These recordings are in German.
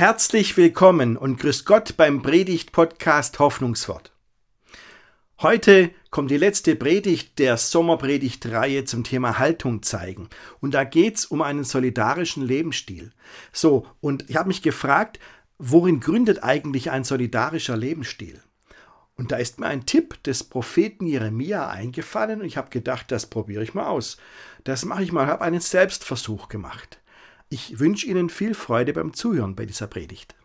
Herzlich willkommen und grüß Gott beim Predigt-Podcast Hoffnungswort. Heute kommt die letzte Predigt der Sommerpredigtreihe zum Thema Haltung zeigen. Und da geht's um einen solidarischen Lebensstil. So, und ich habe mich gefragt, worin gründet eigentlich ein solidarischer Lebensstil? Und da ist mir ein Tipp des Propheten Jeremia eingefallen und ich habe gedacht, das probiere ich mal aus. Das mache ich mal, habe einen Selbstversuch gemacht. Ich wünsche Ihnen viel Freude beim Zuhören bei dieser Predigt.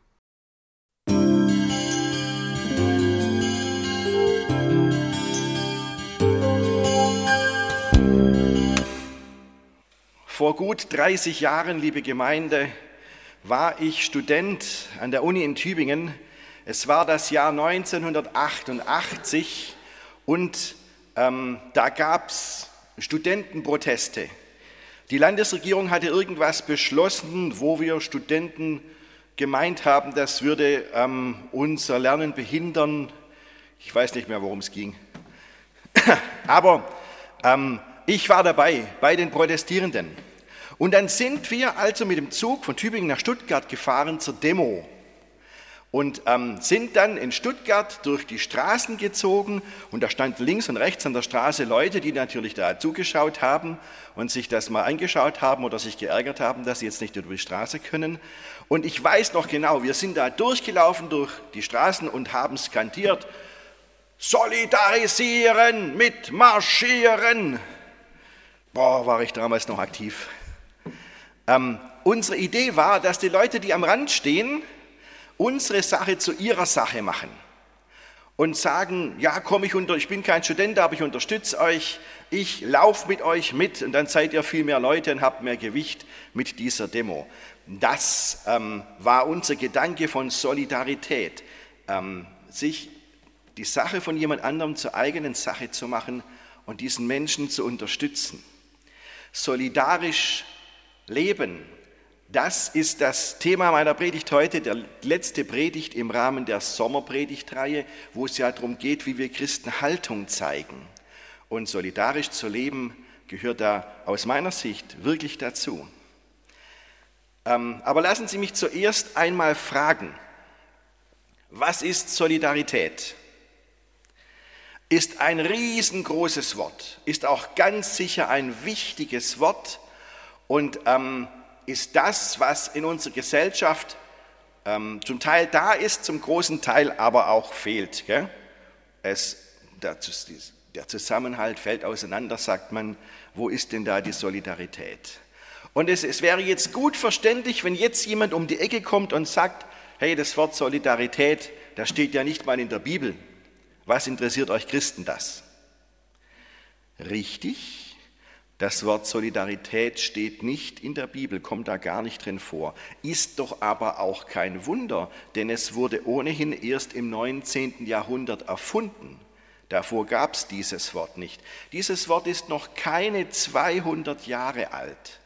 Vor gut 30 Jahren, liebe Gemeinde, war ich Student an der Uni in Tübingen. Es war das Jahr 1988 und ähm, da gab es Studentenproteste. Die Landesregierung hatte irgendwas beschlossen, wo wir Studenten gemeint haben, das würde ähm, unser Lernen behindern. Ich weiß nicht mehr, worum es ging. Aber ähm, ich war dabei bei den Protestierenden. Und dann sind wir also mit dem Zug von Tübingen nach Stuttgart gefahren zur Demo und ähm, sind dann in Stuttgart durch die Straßen gezogen und da standen links und rechts an der Straße Leute, die natürlich da zugeschaut haben und sich das mal angeschaut haben oder sich geärgert haben, dass sie jetzt nicht über die Straße können. Und ich weiß noch genau, wir sind da durchgelaufen durch die Straßen und haben skandiert, solidarisieren, mitmarschieren. Boah, war ich damals noch aktiv. Ähm, unsere Idee war, dass die Leute, die am Rand stehen, unsere Sache zu ihrer Sache machen und sagen, ja, komm ich unter, ich bin kein Student, aber ich unterstütze euch, ich laufe mit euch mit und dann seid ihr viel mehr Leute und habt mehr Gewicht mit dieser Demo. Das ähm, war unser Gedanke von Solidarität, ähm, sich die Sache von jemand anderem zur eigenen Sache zu machen und diesen Menschen zu unterstützen. Solidarisch leben das ist das Thema meiner Predigt heute, der letzte Predigt im Rahmen der Sommerpredigtreihe, wo es ja darum geht, wie wir Christen Haltung zeigen. Und solidarisch zu leben gehört da aus meiner Sicht wirklich dazu. Ähm, aber lassen Sie mich zuerst einmal fragen, was ist Solidarität? Ist ein riesengroßes Wort, ist auch ganz sicher ein wichtiges Wort und ähm, ist das, was in unserer Gesellschaft ähm, zum Teil da ist, zum großen Teil aber auch fehlt. Gell? Es, der, Zusammenhalt fällt auseinander, sagt man. Wo ist denn da die Solidarität? Und es, es wäre jetzt gut verständlich, wenn jetzt jemand um die Ecke kommt und sagt, hey, das Wort Solidarität, das steht ja nicht mal in der Bibel. Was interessiert euch Christen das? Richtig, das Wort Solidarität steht nicht in der Bibel, kommt da gar nicht drin vor. Ist doch aber auch kein Wunder, denn es wurde ohnehin erst im 19. Jahrhundert erfunden. Davor gab es dieses Wort nicht. Dieses Wort ist noch keine 200 Jahre alt,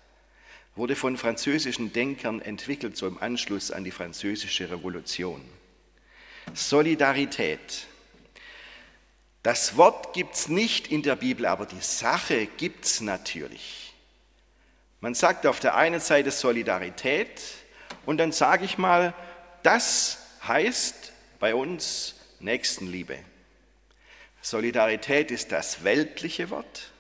wurde von französischen Denkern entwickelt, so im Anschluss an die französische Revolution. Solidarität das Wort gibt es nicht in der Bibel, aber die Sache gibt es natürlich. Man sagt auf der einen Seite Solidarität und dann sage ich mal, das heißt bei uns Nächstenliebe. Solidarität ist das weltliche Wort,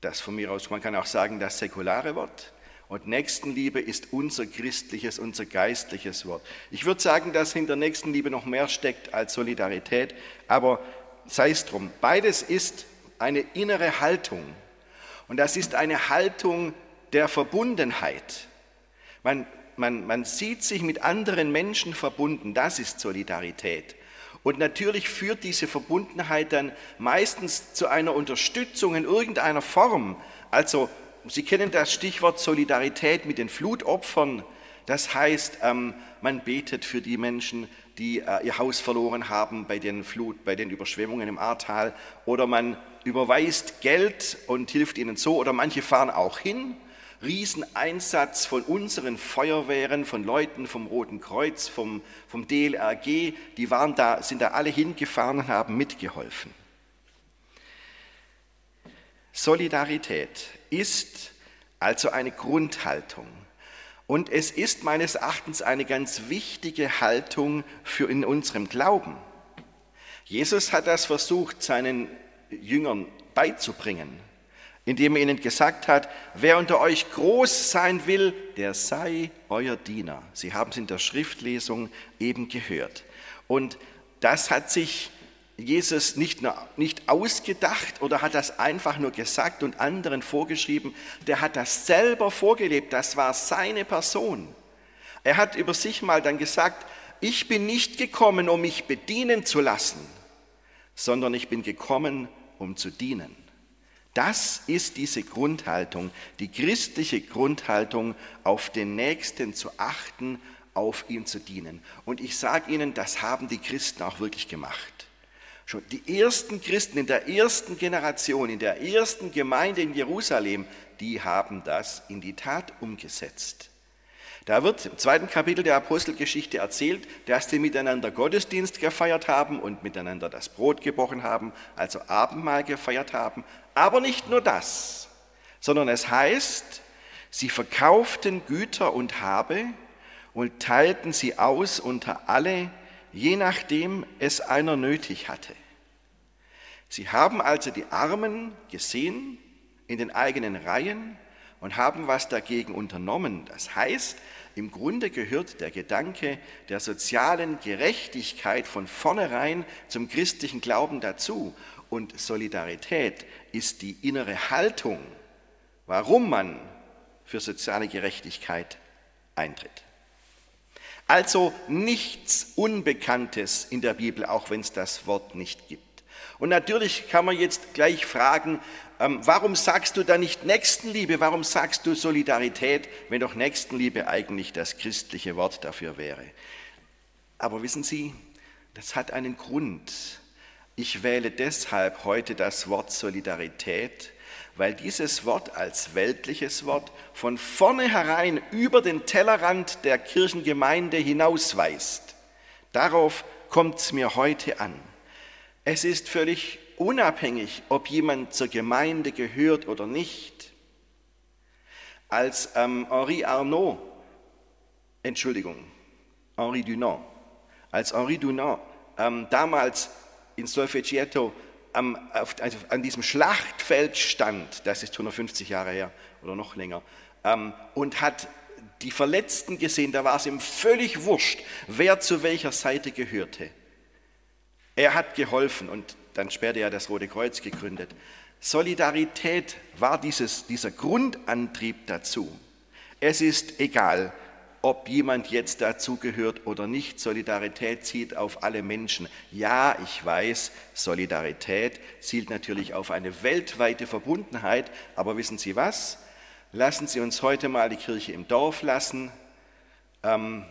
das von mir aus, man kann auch sagen, das säkulare Wort. Und Nächstenliebe ist unser christliches, unser geistliches Wort. Ich würde sagen, dass hinter Nächstenliebe noch mehr steckt als Solidarität, aber sei es drum. Beides ist eine innere Haltung. Und das ist eine Haltung der Verbundenheit. Man, man, man sieht sich mit anderen Menschen verbunden, das ist Solidarität. Und natürlich führt diese Verbundenheit dann meistens zu einer Unterstützung in irgendeiner Form. Also Sie kennen das Stichwort Solidarität mit den Flutopfern. Das heißt, ähm, man betet für die Menschen, die äh, ihr Haus verloren haben bei den Flut, bei den Überschwemmungen im Ahrtal. Oder man überweist Geld und hilft ihnen so. Oder manche fahren auch hin. Rieseneinsatz von unseren Feuerwehren, von Leuten vom Roten Kreuz, vom, vom DLRG, die waren da, sind da alle hingefahren und haben mitgeholfen. Solidarität ist also eine Grundhaltung. Und es ist meines Erachtens eine ganz wichtige Haltung für in unserem Glauben. Jesus hat das versucht, seinen Jüngern beizubringen, indem er ihnen gesagt hat, wer unter euch groß sein will, der sei euer Diener. Sie haben es in der Schriftlesung eben gehört. Und das hat sich Jesus nicht, nur, nicht ausgedacht oder hat das einfach nur gesagt und anderen vorgeschrieben, der hat das selber vorgelebt, das war seine Person. Er hat über sich mal dann gesagt, ich bin nicht gekommen, um mich bedienen zu lassen, sondern ich bin gekommen, um zu dienen. Das ist diese Grundhaltung, die christliche Grundhaltung, auf den Nächsten zu achten, auf ihn zu dienen. Und ich sage Ihnen, das haben die Christen auch wirklich gemacht. Schon die ersten Christen in der ersten Generation, in der ersten Gemeinde in Jerusalem, die haben das in die Tat umgesetzt. Da wird im zweiten Kapitel der Apostelgeschichte erzählt, dass die miteinander Gottesdienst gefeiert haben und miteinander das Brot gebrochen haben, also Abendmahl gefeiert haben. Aber nicht nur das, sondern es heißt, sie verkauften Güter und Habe und teilten sie aus unter alle, je nachdem es einer nötig hatte. Sie haben also die Armen gesehen in den eigenen Reihen und haben was dagegen unternommen. Das heißt, im Grunde gehört der Gedanke der sozialen Gerechtigkeit von vornherein zum christlichen Glauben dazu. Und Solidarität ist die innere Haltung, warum man für soziale Gerechtigkeit eintritt. Also nichts Unbekanntes in der Bibel, auch wenn es das Wort nicht gibt. Und natürlich kann man jetzt gleich fragen, ähm, warum sagst du da nicht Nächstenliebe, warum sagst du Solidarität, wenn doch Nächstenliebe eigentlich das christliche Wort dafür wäre. Aber wissen Sie, das hat einen Grund. Ich wähle deshalb heute das Wort Solidarität, weil dieses Wort als weltliches Wort von vornherein über den Tellerrand der Kirchengemeinde hinausweist. Darauf kommt es mir heute an. Es ist völlig unabhängig, ob jemand zur Gemeinde gehört oder nicht. Als ähm, Henri Arnaud, Entschuldigung, Henri Dunant, als Henri Dunant ähm, damals in Solfeggietto am, auf, also an diesem Schlachtfeld stand, das ist 150 Jahre her oder noch länger, ähm, und hat die Verletzten gesehen, da war es ihm völlig wurscht, wer zu welcher Seite gehörte. Er hat geholfen und dann später ja das Rote Kreuz gegründet. Solidarität war dieses, dieser Grundantrieb dazu. Es ist egal, ob jemand jetzt dazugehört oder nicht. Solidarität zielt auf alle Menschen. Ja, ich weiß, Solidarität zielt natürlich auf eine weltweite Verbundenheit. Aber wissen Sie was? Lassen Sie uns heute mal die Kirche im Dorf lassen. Ähm,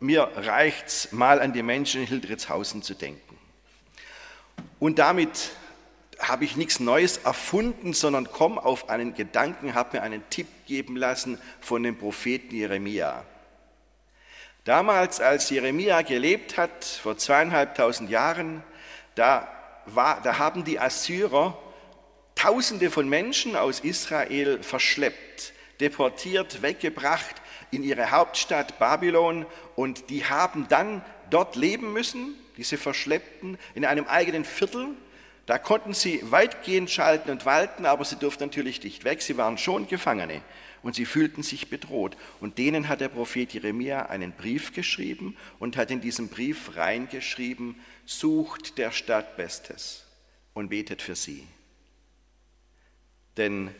mir reicht es, mal an die Menschen in Hildritzhausen zu denken. Und damit habe ich nichts Neues erfunden, sondern komme auf einen Gedanken, habe mir einen Tipp geben lassen von dem Propheten Jeremia. Damals, als Jeremia gelebt hat, vor zweieinhalbtausend Jahren, da, war, da haben die Assyrer Tausende von Menschen aus Israel verschleppt, deportiert, weggebracht in ihre Hauptstadt Babylon und die haben dann dort leben müssen diese Verschleppten, in einem eigenen Viertel. Da konnten sie weitgehend schalten und walten, aber sie durften natürlich nicht weg. Sie waren schon Gefangene und sie fühlten sich bedroht. Und denen hat der Prophet Jeremia einen Brief geschrieben und hat in diesem Brief reingeschrieben, sucht der Stadt Bestes und betet für sie. Denn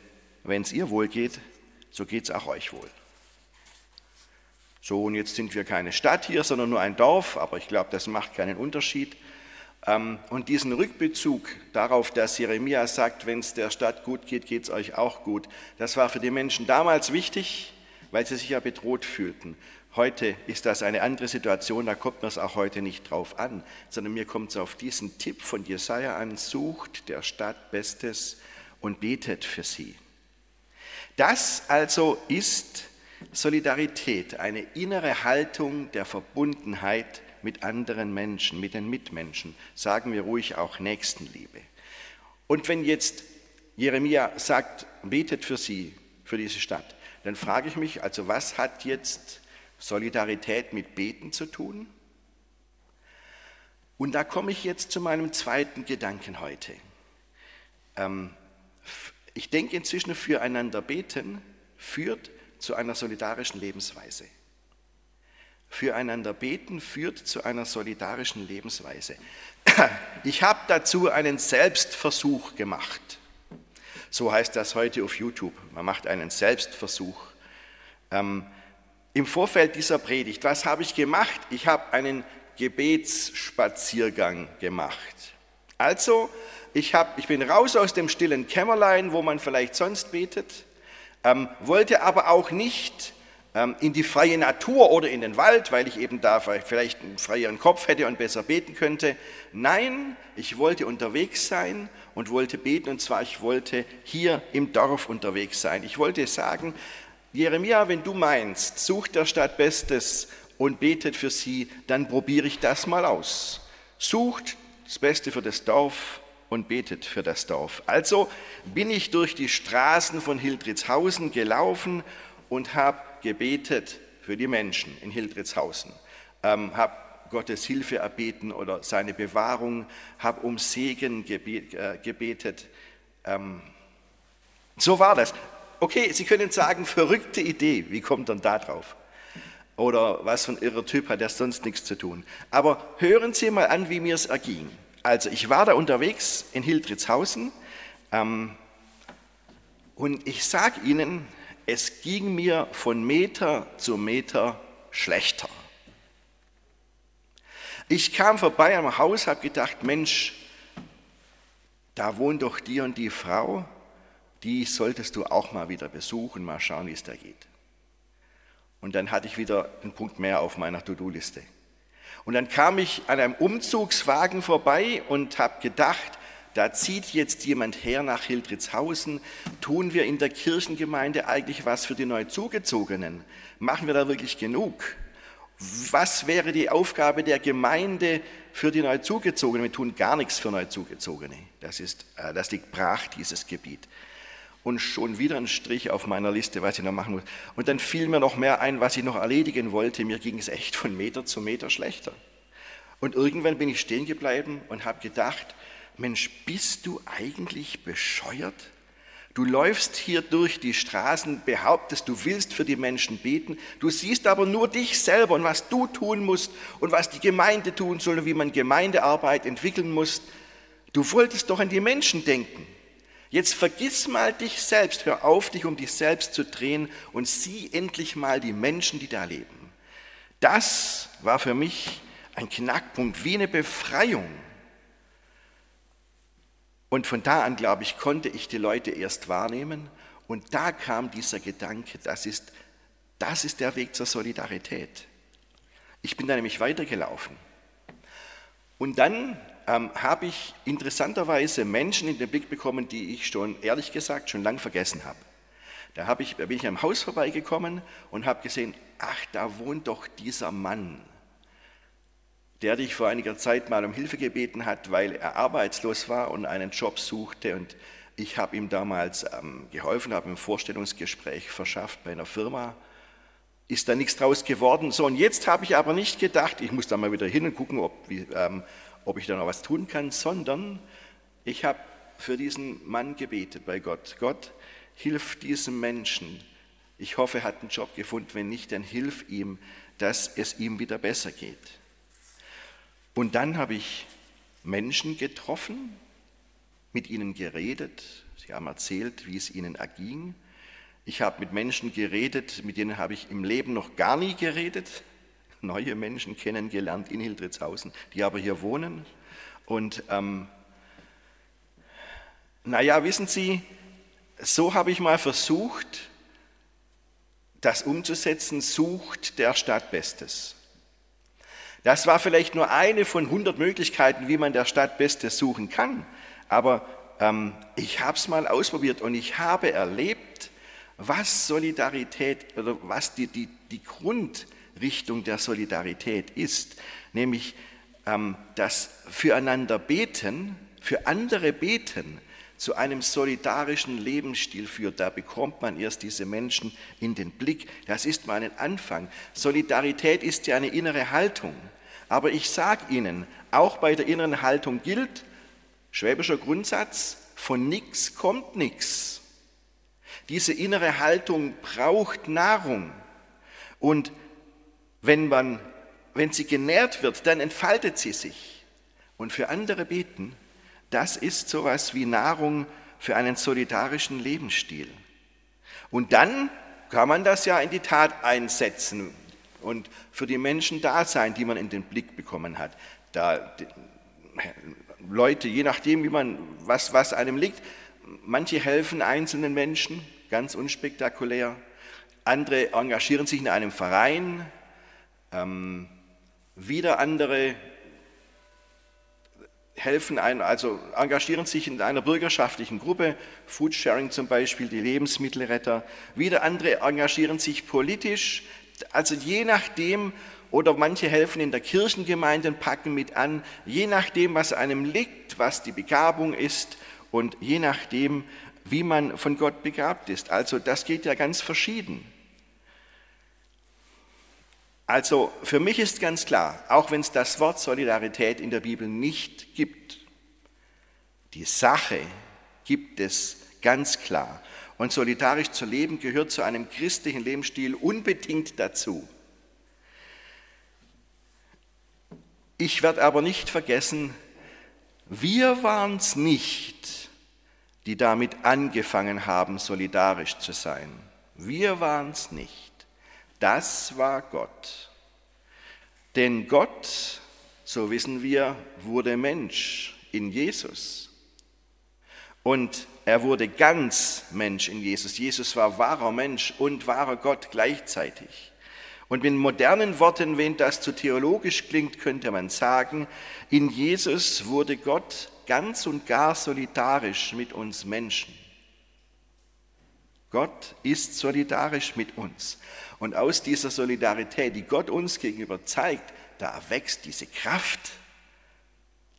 wenn es ihr wohl geht, so geht es auch euch wohl. So, und jetzt sind wir keine Stadt hier, sondern nur ein Dorf, aber ich glaube, das macht keinen Unterschied. Ähm, und diesen Rückbezug darauf, dass Jeremia sagt, wenn es der Stadt gut geht, geht es euch auch gut, das war für die Menschen damals wichtig, weil sie sich ja bedroht fühlten. Heute ist das eine andere Situation, da kommt mir es auch heute nicht drauf an, sondern mir kommt es auf diesen Tipp von Jesaja an: sucht der Stadt Bestes und betet für sie. Das also ist Solidarität, eine innere Haltung der Verbundenheit mit anderen Menschen, mit den Mitmenschen, sagen wir ruhig auch Nächstenliebe. Und wenn jetzt Jeremia sagt, betet für sie, für diese Stadt, Dann frage ich mich, also was hat jetzt Solidarität mit Beten zu tun? Und da komme ich jetzt zu meinem zweiten Gedanken heute. Ähm, ich denke inzwischen, füreinander beten führt zu einer solidarischen Lebensweise. Füreinander beten führt zu einer solidarischen Lebensweise. Ich habe dazu einen Selbstversuch gemacht. So heißt das heute auf YouTube. Man macht einen Selbstversuch. Ähm, Im Vorfeld dieser Predigt, was habe ich gemacht? Ich habe einen Gebetsspaziergang gemacht. Also, ich, hab, ich bin raus aus dem stillen Kämmerlein, wo man vielleicht sonst betet, ähm, wollte aber auch nicht ähm, in die freie Natur oder in den Wald, weil ich eben da vielleicht einen freieren Kopf hätte und besser beten könnte. Nein, ich wollte unterwegs sein und wollte beten, und zwar ich wollte hier im Dorf unterwegs sein. Ich wollte sagen, Jeremia, wenn du meinst, such der Stadt Bestes und betet für sie, dann probiere ich das mal aus. Sucht das Beste für das Dorf und betet für das Dorf. Also bin ich durch die Straßen von Hildritzhausen gelaufen und habe gebetet für die Menschen in Hildritzhausen, ähm, habe Gottes Hilfe erbeten oder seine Bewahrung, habe um Segen äh, gebetet. Ähm, so war das. Okay, Sie können sagen, verrückte Idee, wie kommt dann da drauf? Oder was für ein irrer Typ hat, der sonst nichts zu tun. Aber hören Sie mal an, wie mir es erging. Also ich war da unterwegs in Hildritzhausen ähm, und ich sage Ihnen, es ging mir von Meter zu Meter schlechter. Ich kam vorbei am Haus, habe gedacht, Mensch, da wohnt doch die und die Frau, die solltest du auch mal wieder besuchen, mal schauen, wie es da geht. Und dann hatte ich wieder einen Punkt mehr auf meiner To-Do-Liste. Und dann kam ich an einem Umzugswagen vorbei und habe gedacht, da zieht jetzt jemand her nach Hildritzhausen. Tun wir in der Kirchengemeinde eigentlich was für die Neuzugezogenen? Machen wir da wirklich genug? Was wäre die Aufgabe der Gemeinde für die Neuzugezogenen? Wir tun gar nichts für Neuzugezogene. Das, ist, äh, das liegt brach, dieses Gebiet. Und schon wieder ein Strich auf meiner Liste, was ich noch machen muss. Und dann fiel mir noch mehr ein, was ich noch erledigen wollte. Mir ging es echt von Meter zu Meter schlechter. Und irgendwann bin ich stehen geblieben und habe gedacht, Mensch, bist du eigentlich bescheuert? Du läufst hier durch die Straßen, behauptest, du willst für die Menschen beten, du siehst aber nur dich selber und was du tun musst und was die Gemeinde tun soll und wie man Gemeindearbeit entwickeln muss. Du wolltest doch an die Menschen denken. Jetzt vergiss mal dich selbst, hör auf, dich um dich selbst zu drehen und sieh endlich mal die Menschen, die da leben. Das war für mich ein Knackpunkt, wie eine Befreiung. Und von da an, glaube ich, konnte ich die Leute erst wahrnehmen. Und da kam dieser Gedanke, das ist, das ist der Weg zur Solidarität. Ich bin da nämlich weitergelaufen. Und dann ähm, habe ich interessanterweise Menschen in den Blick bekommen, die ich schon, ehrlich gesagt, schon lang vergessen habe. Da, hab ich, da bin ich am Haus vorbeigekommen und habe gesehen, ach, da wohnt doch dieser Mann der dich vor einiger Zeit mal um Hilfe gebeten hat, weil er arbeitslos war und einen Job suchte. Und ich habe ihm damals ähm, geholfen, habe ein Vorstellungsgespräch verschafft bei einer Firma. Ist da nichts draus geworden. So, und jetzt habe ich aber nicht gedacht, ich muss da mal wieder hin und gucken, ob, wie, ähm, ob ich da noch was tun kann, sondern ich habe für diesen Mann gebetet bei Gott. Gott, hilf diesem Menschen. Ich hoffe, er hat einen Job gefunden. Wenn nicht, dann hilf ihm, dass es ihm wieder besser geht. Und dann habe ich Menschen getroffen, mit ihnen geredet. Sie haben erzählt, wie es ihnen erging. Ich habe mit Menschen geredet, mit denen habe ich im Leben noch gar nie geredet. Neue Menschen kennengelernt in Hildritzhausen, die aber hier wohnen. Und ähm, naja, wissen Sie, so habe ich mal versucht, das umzusetzen, sucht der Stadt Bestes. Das war vielleicht nur eine von 100 Möglichkeiten, wie man der Stadt Bestes suchen kann. Aber ähm, ich habe es mal ausprobiert und ich habe erlebt, was Solidarität oder was die, die, die Grundrichtung der Solidarität ist. Nämlich ähm, das Füreinander beten, für andere beten, zu einem solidarischen Lebensstil führt, da bekommt man erst diese Menschen in den Blick. Das ist mal ein Anfang. Solidarität ist ja eine innere Haltung. Aber ich sage Ihnen, auch bei der inneren Haltung gilt, schwäbischer Grundsatz, von nichts kommt nichts. Diese innere Haltung braucht Nahrung. Und wenn, man, wenn sie genährt wird, dann entfaltet sie sich. Und für andere beten, das ist sowas wie Nahrung für einen solidarischen Lebensstil. Und dann kann man das ja in die Tat einsetzen und für die Menschen da sein, die man in den Blick bekommen hat. Da Leute, je nachdem, wie man, was, was einem liegt, manche helfen einzelnen Menschen, ganz unspektakulär. Andere engagieren sich in einem Verein. Ähm, wieder andere helfen ein, also engagieren sich in einer bürgerschaftlichen Gruppe, Foodsharing zum Beispiel, die Lebensmittelretter. Wieder andere engagieren sich politisch, also je nachdem, oder manche helfen in der Kirchengemeinde und packen mit an, je nachdem, was einem liegt, was die Begabung ist und je nachdem, wie man von Gott begabt ist. Also das geht ja ganz verschieden. Also für mich ist ganz klar, auch wenn es das Wort Solidarität in der Bibel nicht gibt, die Sache gibt es ganz klar. Und solidarisch zu leben gehört zu einem christlichen Lebensstil unbedingt dazu. Ich werde aber nicht vergessen, wir waren es nicht, die damit angefangen haben, solidarisch zu sein. Wir waren es nicht. Das war Gott. Denn Gott, so wissen wir, wurde Mensch in Jesus. Und er wurde ganz Mensch in Jesus. Jesus war wahrer Mensch und wahrer Gott gleichzeitig. Und mit modernen Worten, wenn das zu theologisch klingt, könnte man sagen, in Jesus wurde Gott ganz und gar solidarisch mit uns Menschen. Gott ist solidarisch mit uns. Und aus dieser Solidarität, die Gott uns gegenüber zeigt, da erwächst diese Kraft,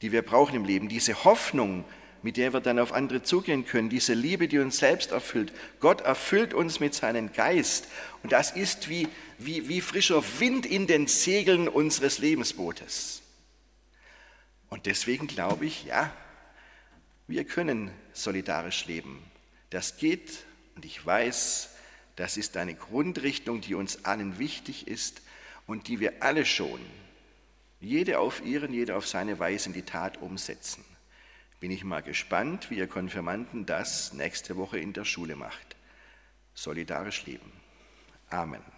die wir brauchen im Leben, diese Hoffnung, mit der wir dann auf andere zugehen können, diese Liebe, die uns selbst erfüllt. Gott erfüllt uns mit seinem Geist. Und das ist wie, wie, wie frischer Wind in den Segeln unseres Lebensbootes. Und deswegen glaube ich, ja, wir können solidarisch leben. Das geht und ich weiß, das ist eine Grundrichtung, die uns allen wichtig ist und die wir alle schon, jede auf ihren, jeder auf seine Weise in die Tat umsetzen. Bin ich mal gespannt, wie ihr Konfirmanden das nächste Woche in der Schule macht. Solidarisch leben. Amen.